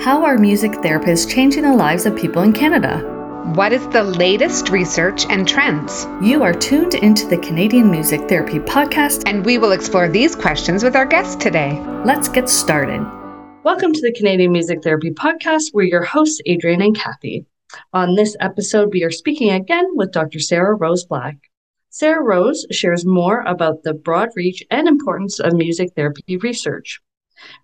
How are music therapists changing the lives of people in Canada? What is the latest research and trends? You are tuned into the Canadian Music Therapy Podcast, and we will explore these questions with our guest today. Let's get started. Welcome to the Canadian Music Therapy Podcast. We're your hosts, Adrian and Kathy. On this episode, we are speaking again with Dr. SarahRose Black. SarahRose shares more about the broad reach and importance of music therapy research.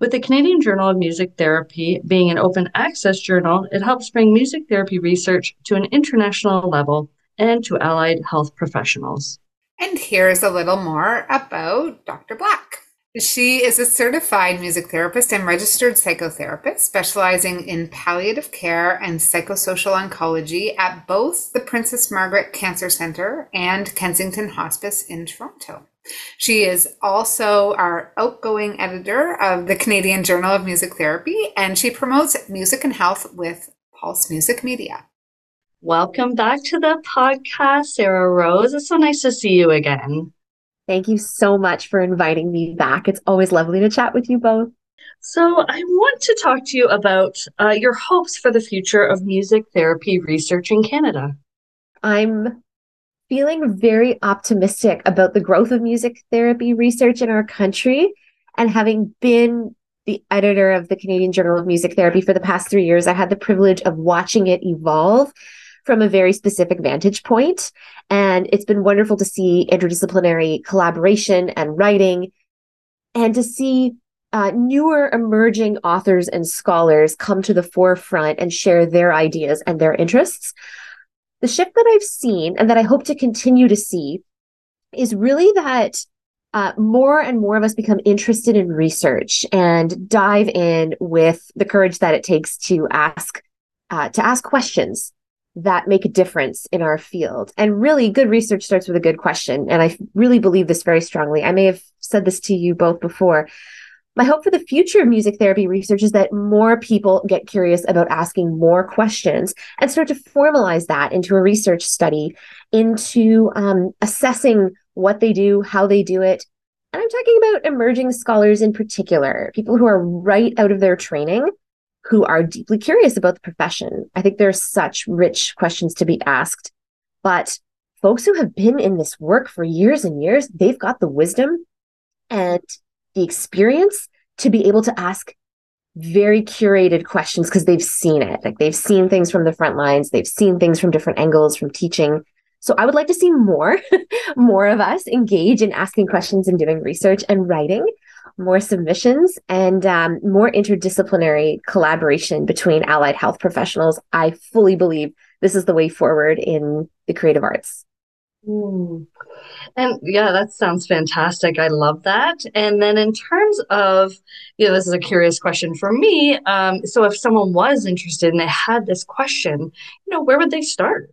With the Canadian Journal of Music Therapy being an open access journal, it helps bring music therapy research to an international level and to allied health professionals. And here's a little more about Dr. Black. She is a certified music therapist and registered psychotherapist, specializing in palliative care and psychosocial oncology at both the Princess Margaret Cancer Centre and Kensington Hospice in Toronto. She is also our outgoing editor of the Canadian Journal of Music Therapy, and she promotes music and health with Pulse Music Media. Welcome back to the podcast, SarahRose. It's so nice to see you again. Thank you so much for inviting me back. It's always lovely to chat with you both. So, I want to talk to you about uh, your hopes for the future of music therapy research in Canada. I'm feeling very optimistic about the growth of music therapy research in our country. And having been the editor of the Canadian Journal of Music Therapy for the past three years, I had the privilege of watching it evolve from a very specific vantage point. And it's been wonderful to see interdisciplinary collaboration and writing and to see uh, newer emerging authors and scholars come to the forefront and share their ideas and their interests. The shift that I've seen and that I hope to continue to see is really that uh, more and more of us become interested in research and dive in with the courage that it takes to ask uh, to ask questions that make a difference in our field. And really, good research starts with a good question. And I really believe this very strongly. I may have said this to you both before. My hope for the future of music therapy research is that more people get curious about asking more questions and start to formalize that into a research study, into um, assessing what they do, how they do it. And I'm talking about emerging scholars in particular, people who are right out of their training who are deeply curious about the profession. I think there's such rich questions to be asked, but folks who have been in this work for years and years, they've got the wisdom and the experience to be able to ask very curated questions because they've seen it. Like they've seen things from the front lines, they've seen things from different angles, from teaching. So I would like to see more, more of us engage in asking questions and doing research and writing more submissions and um, more interdisciplinary collaboration between allied health professionals. I fully believe this is the way forward in the creative arts. Mm. And yeah, that sounds fantastic. I love that. And then in terms of, you know, this is a curious question for me. Um, so if someone was interested and they had this question, you know, where would they start?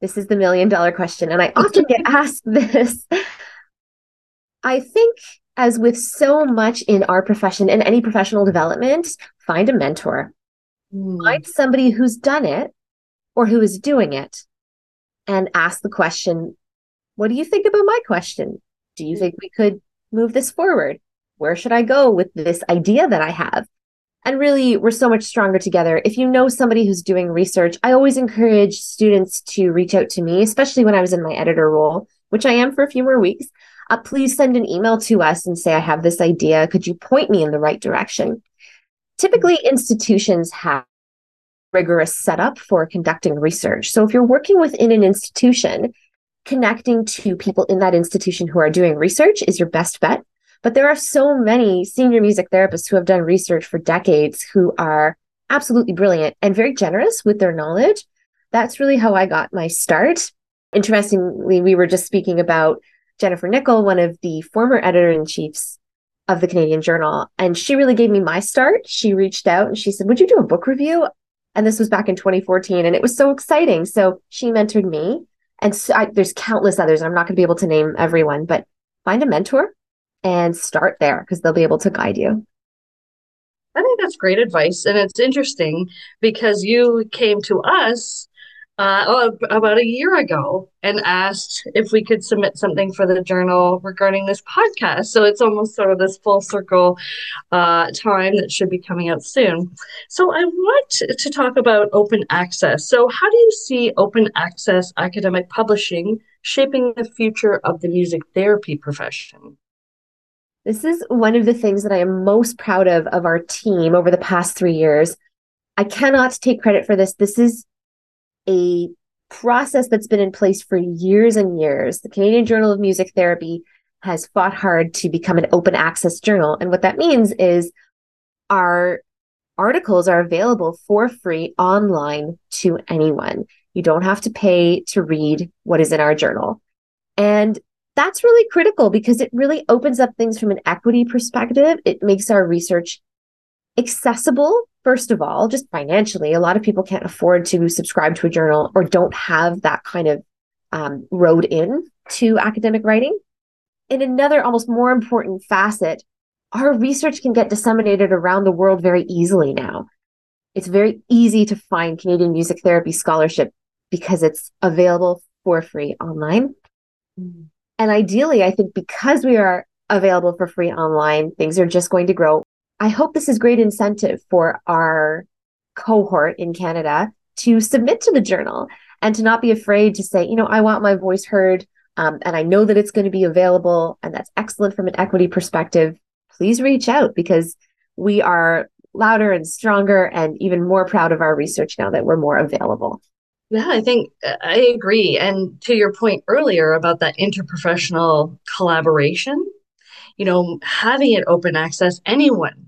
This is the million dollar question. And I often get asked this. I think as with so much in our profession and any professional development, find a mentor. Mm. Find somebody who's done it or who is doing it and ask the question, what do you think about my question? Do you think we could move this forward? Where should I go with this idea that I have? And really, we're so much stronger together. If you know somebody who's doing research, I always encourage students to reach out to me, especially when I was in my editor role, which I am for a few more weeks uh, please send an email to us and say, I have this idea. Could you point me in the right direction? Typically, institutions have rigorous setup for conducting research. So if you're working within an institution, connecting to people in that institution who are doing research is your best bet. But there are so many senior music therapists who have done research for decades who are absolutely brilliant and very generous with their knowledge. That's really how I got my start. Interestingly, we were just speaking about Jennifer Nicol, one of the former editor in chiefs of the Canadian Journal. And she really gave me my start. She reached out and she said, Would you do a book review? And this was back in 2014. And it was so exciting. So she mentored me. And so I, there's countless others. I'm not going to be able to name everyone, but find a mentor and start there because they'll be able to guide you. I think that's great advice. And it's interesting because you came to us uh, oh, about a year ago and asked if we could submit something for the journal regarding this podcast. So it's almost sort of this full circle uh, time that should be coming out soon. So I want to talk about open access. So, how do you see open access academic publishing shaping the future of the music therapy profession? This is one of the things that I am most proud of of our team over the past three years. I cannot take credit for this. This is a process that's been in place for years and years. The Canadian Journal of Music Therapy has fought hard to become an open access journal. And what that means is our articles are available for free online to anyone. You don't have to pay to read what is in our journal. And that's really critical because it really opens up things from an equity perspective. It makes our research accessible first of all, just financially, a lot of people can't afford to subscribe to a journal or don't have that kind of um, road in to academic writing. In another, almost more important facet, our research can get disseminated around the world very easily now. It's very easy to find Canadian music therapy scholarship because it's available for free online. Mm. And ideally, I think because we are available for free online, things are just going to grow I hope this is great incentive for our cohort in Canada to submit to the journal and to not be afraid to say, you know, I want my voice heard. Um, and I know that it's going to be available, and that's excellent from an equity perspective. Please reach out because we are louder and stronger and even more proud of our research now that we're more available. Yeah, I think uh, I agree. And to your point earlier about that interprofessional collaboration, you know, having it open access, anyone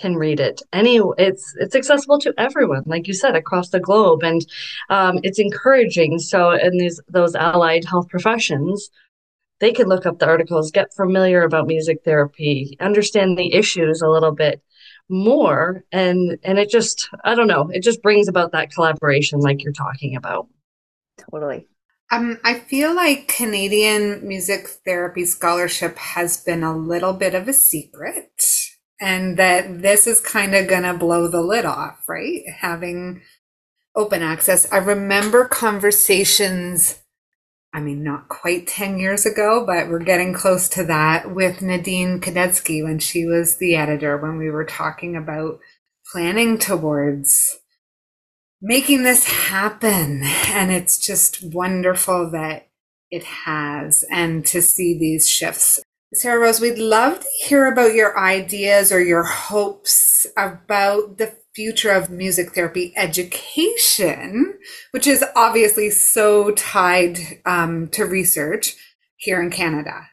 can read it. Any, it's it's accessible to everyone, like you said, across the globe, and um, it's encouraging. So, in these those allied health professions, they can look up the articles, get familiar about music therapy, understand the issues a little bit more, and and it just I don't know, it just brings about that collaboration, like you're talking about. Totally. Um, I feel like Canadian music therapy scholarship has been a little bit of a secret, and that this is kind of going to blow the lid off, right? Having open access. I remember conversations, I mean, not quite 10 years ago, but we're getting close to that with Nadine Kadetsky when she was the editor, when we were talking about planning towards making this happen. And it's just wonderful that it has and to see these shifts. SarahRose, we'd love to hear about your ideas or your hopes about the future of music therapy education, which is obviously so tied um, to research here in Canada.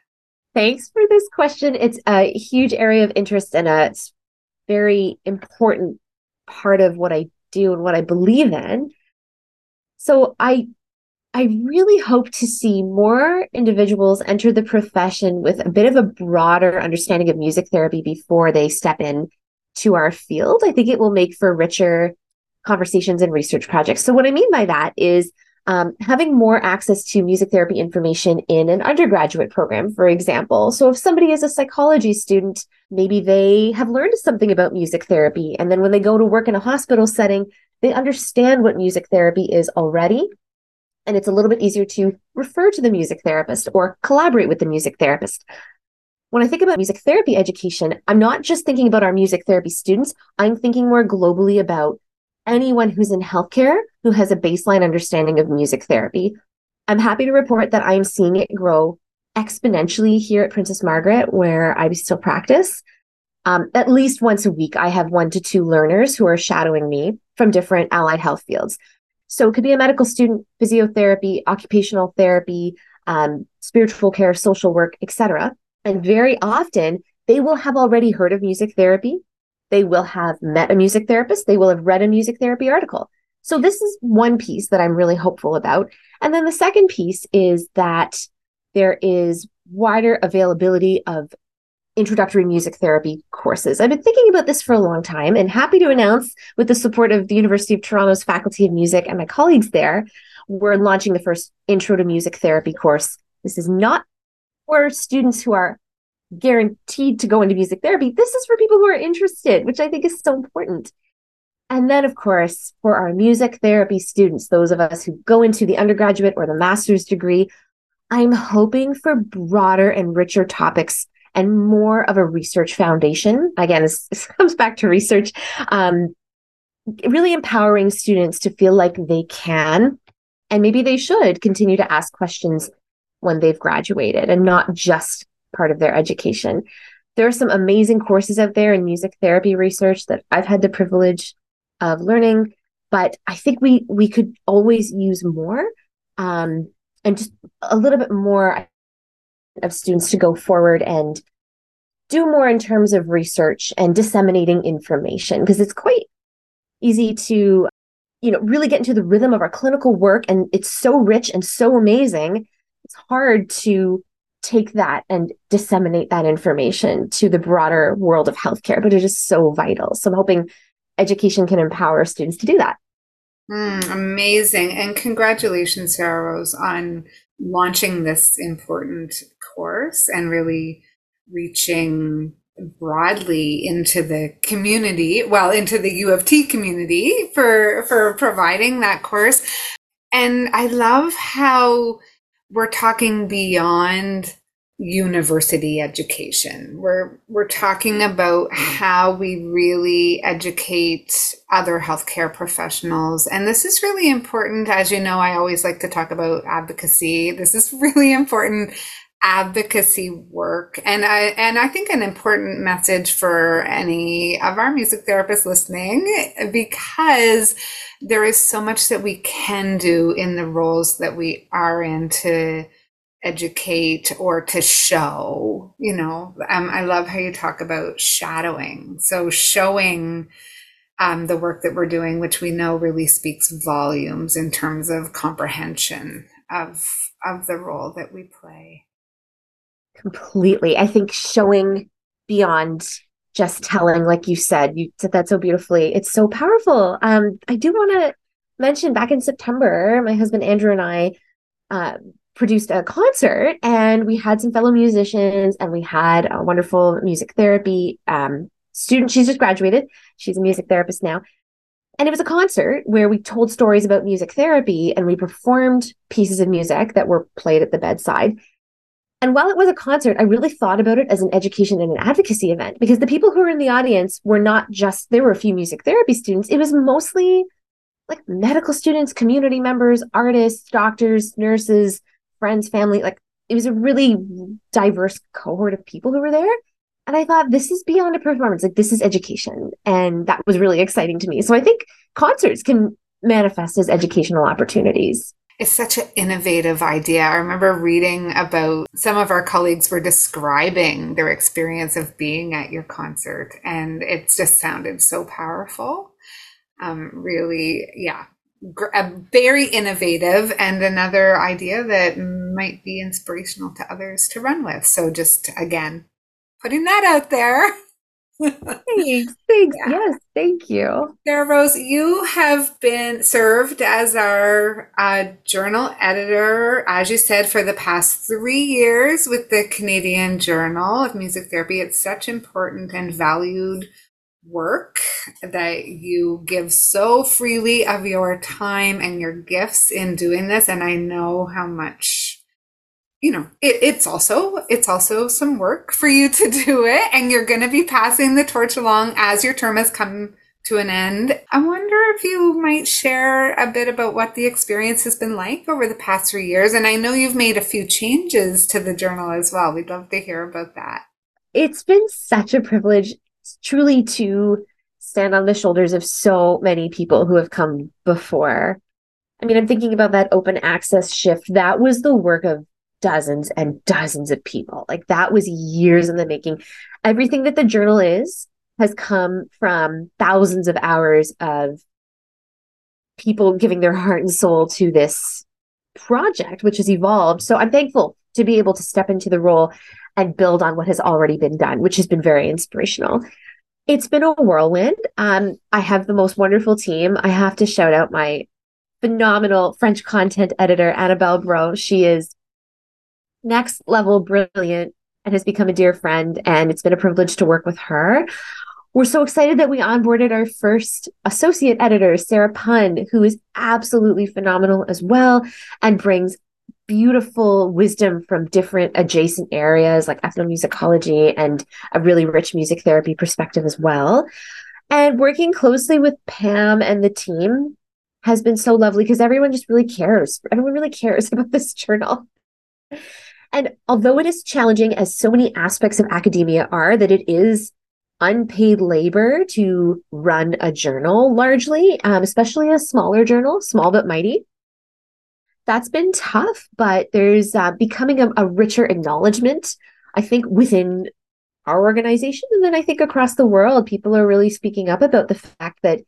Thanks for this question. It's a huge area of interest and a very important part of what I do and what I believe in. So I I really hope to see more individuals enter the profession with a bit of a broader understanding of music therapy before they step in to our field. I think it will make for richer conversations and research projects. So what I mean by that is um, having more access to music therapy information in an undergraduate program, for example. So if somebody is a psychology student, maybe they have learned something about music therapy. And then when they go to work in a hospital setting, they understand what music therapy is already. And it's a little bit easier to refer to the music therapist or collaborate with the music therapist. When I think about music therapy education, I'm not just thinking about our music therapy students, I'm thinking more globally about anyone who's in healthcare who has a baseline understanding of music therapy. I'm happy to report that I'm seeing it grow exponentially here at Princess Margaret, where I still practice. Um, at least once a week, I have one to two learners who are shadowing me from different allied health fields. So it could be a medical student, physiotherapy, occupational therapy, um, spiritual care, social work, etc. And very often, they will have already heard of music therapy. They will have met a music therapist. They will have read a music therapy article. So this is one piece that I'm really hopeful about. And then the second piece is that there is wider availability of introductory music therapy courses. I've been thinking about this for a long time and happy to announce with the support of the University of Toronto's Faculty of Music and my colleagues there, we're launching the first Intro to Music Therapy course. This is not for students who are guaranteed to go into music therapy. This is for people who are interested, which I think is so important. And then, of course, for our music therapy students, those of us who go into the undergraduate or the master's degree, I'm hoping for broader and richer topics and more of a research foundation. Again, this, this comes back to research, um, really empowering students to feel like they can and maybe they should continue to ask questions when they've graduated and not just part of their education. There are some amazing courses out there in music therapy research that I've had the privilege of learning, but I think we we could always use more um, and just a little bit more of students to go forward and do more in terms of research and disseminating information because it's quite easy to you know really get into the rhythm of our clinical work and it's so rich and so amazing. It's hard to take that and disseminate that information to the broader world of healthcare but it is so vital. So i'm hoping education can empower students to do that. Mm, amazing. And congratulations sarah rose on launching this important course and really reaching broadly into the community, well, into the U of T community for for providing that course. And I love how we're talking beyond university education. We're we're talking about how we really educate other healthcare professionals. And this is really important. As you know, I always like to talk about advocacy. This is really important advocacy work. And i and i think an important message for any of our music therapists listening because there is so much that we can do in the roles that we are in to educate or to show you know? Um, i love how you talk about shadowing. So showing um, the work that we're doing which we know really speaks volumes in terms of comprehension of of the role that we play Completely. I think showing beyond just telling, like you said, you said that so beautifully. It's so powerful. Um, I do want to mention back in September, my husband Andrew and I uh, produced a concert and we had some fellow musicians and we had a wonderful music therapy um, student. She's just graduated. She's a music therapist now. And it was a concert where we told stories about music therapy and we performed pieces of music that were played at the bedside. And while it was a concert, I really thought about it as an education and an advocacy event because the people who were in the audience were not just, there were a few music therapy students. It was mostly like medical students, community members, artists, doctors, nurses, friends, family. Like it was a really diverse cohort of people who were there. And I thought, this is beyond a performance. Like this is education. And that was really exciting to me. So I think concerts can manifest as educational opportunities. It's such an innovative idea. I remember reading about some of our colleagues were describing their experience of being at your concert, and it just sounded so powerful. Um, really, yeah, a very innovative and another idea that might be inspirational to others to run with. So, just again, putting that out there. thanks. Thanks. Yeah. Yes. Thank you. SarahRose, you have been served as our uh, journal editor, as you said, for the past three years with the Canadian Journal of Music Therapy. It's such important and valued work that you give so freely of your time and your gifts in doing this. And I know how much you know it, it's also it's also some work for you to do it and you're going to be passing the torch along as your term has come to an end. I wonder if you might share a bit about what the experience has been like over the past three years and i know you've made a few changes to the journal as well. We'd love to hear about that. It's been such a privilege truly to stand on the shoulders of so many people who have come before. I mean, I'm thinking about that open access shift. That was the work of dozens and dozens of people. Like that was years in the making. Everything that the journal is has come from thousands of hours of people giving their heart and soul to this project, which has evolved. So I'm thankful to be able to step into the role and build on what has already been done, which has been very inspirational. It's been a whirlwind. Um, I have the most wonderful team. I have to shout out my phenomenal French content editor, Annabelle Brault. She is next level brilliant and has become a dear friend. And it's been a privilege to work with her. we're so excited that we onboarded our first associate editor, Sarah Pund, who is absolutely phenomenal as well and brings beautiful wisdom from different adjacent areas like ethnomusicology and a really rich music therapy perspective as well. And working closely with Pam and the team has been so lovely because everyone just really cares. Everyone really cares about this journal. And although it is challenging, as so many aspects of academia are, that it is unpaid labor to run a journal largely, um, especially a smaller journal, small but mighty. That's been tough, but there's uh, becoming a, a richer acknowledgement, I think, within our organization. And then I think across the world, people are really speaking up about the fact that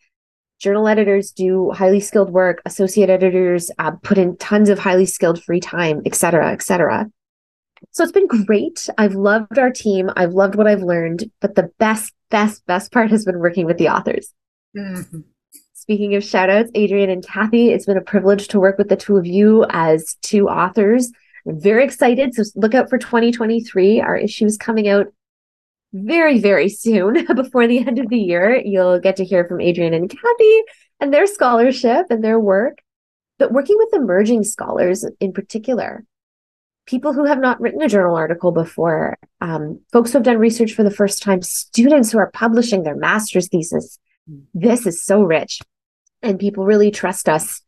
journal editors do highly skilled work, associate editors uh, put in tons of highly skilled free time, et cetera, et cetera. So it's been great. I've loved our team. I've loved what I've learned, but the best, best, best part has been working with the authors. Mm-hmm. Speaking of shout outs, Adrian and Kathy, it's been a privilege to work with the two of you as two authors. I'm very excited. So look out for 2023. Our issue is coming out very, very soon before the end of the year. You'll get to hear from Adrian and Kathy and their scholarship and their work. But working with emerging scholars in particular, people who have not written a journal article before, um, folks who have done research for the first time, students who are publishing their master's thesis. This is so rich. And people really trust us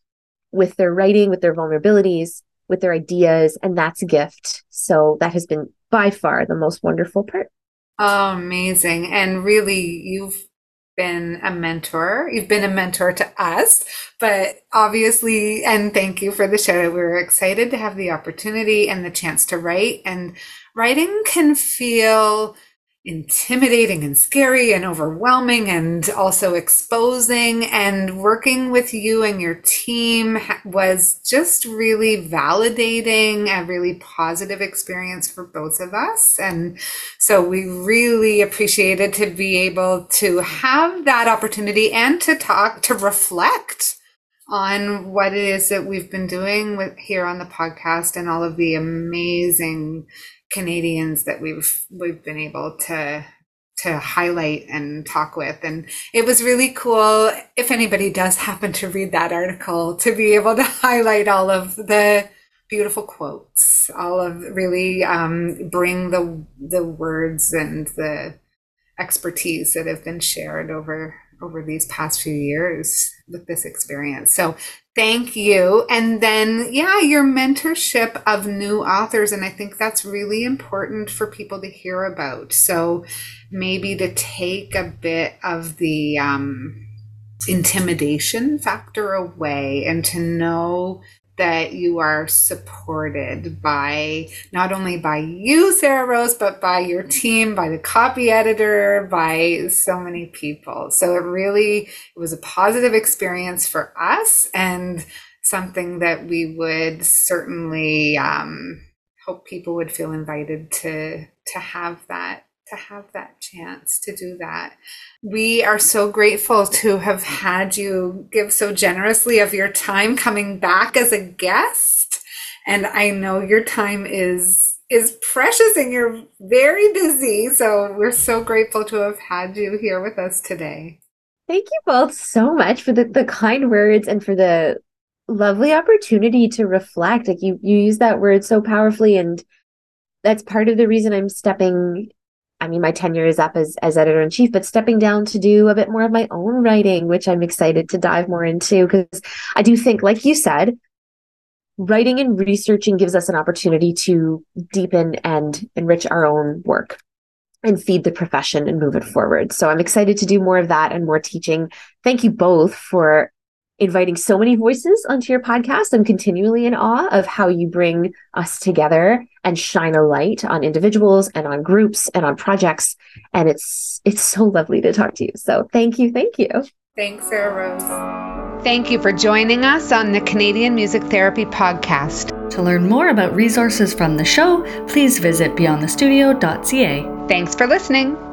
with their writing, with their vulnerabilities, with their ideas. And that's a gift. So that has been by far the most wonderful part. Oh, amazing. And really, you've been a mentor. You've been a mentor to us, but obviously, and thank you for the show. We were excited to have the opportunity and the chance to write. And writing can feel intimidating and scary and overwhelming and also exposing. And working with you and your team was just really validating a really positive experience for both of us. And so we really appreciated to be able to have that opportunity and to talk to reflect on what it is that we've been doing with here on the podcast and all of the amazing Canadians that we've we've been able to to highlight and talk with. And it was really cool if anybody does happen to read that article to be able to highlight all of the beautiful quotes all of really um, bring the the words and the expertise that have been shared over over these past few years with this experience. So Thank you. And then, yeah, your mentorship of new authors. And I think that's really important for people to hear about. So maybe to take a bit of the um, intimidation factor away and to know that you are supported by not only by you, SarahRose, but by your team, by the copy editor, by so many people. So it really it was a positive experience for us and something that we would certainly um, hope people would feel invited to to have that to have that chance to do that. We are so grateful to have had you give so generously of your time coming back as a guest. And I know your time is is precious and you're very busy. So we're so grateful to have had you here with us today. Thank you both so much for the, the kind words and for the lovely opportunity to reflect. Like you you use that word so powerfully and that's part of the reason I'm stepping I mean, my tenure is up as, as editor in chief, but stepping down to do a bit more of my own writing, which I'm excited to dive more into because I do think, like you said, writing and researching gives us an opportunity to deepen and enrich our own work and feed the profession and move it forward. So I'm excited to do more of that and more teaching. Thank you both for inviting so many voices onto your podcast. I'm continually in awe of how you bring us together and shine a light on individuals and on groups and on projects. And it's it's so lovely to talk to you. So thank you, thank you. Thanks, SarahRose. Thank you for joining us on the Canadian Music Therapy Podcast. To learn more about resources from the show, please visit beyondthestudio.ca. Thanks for listening.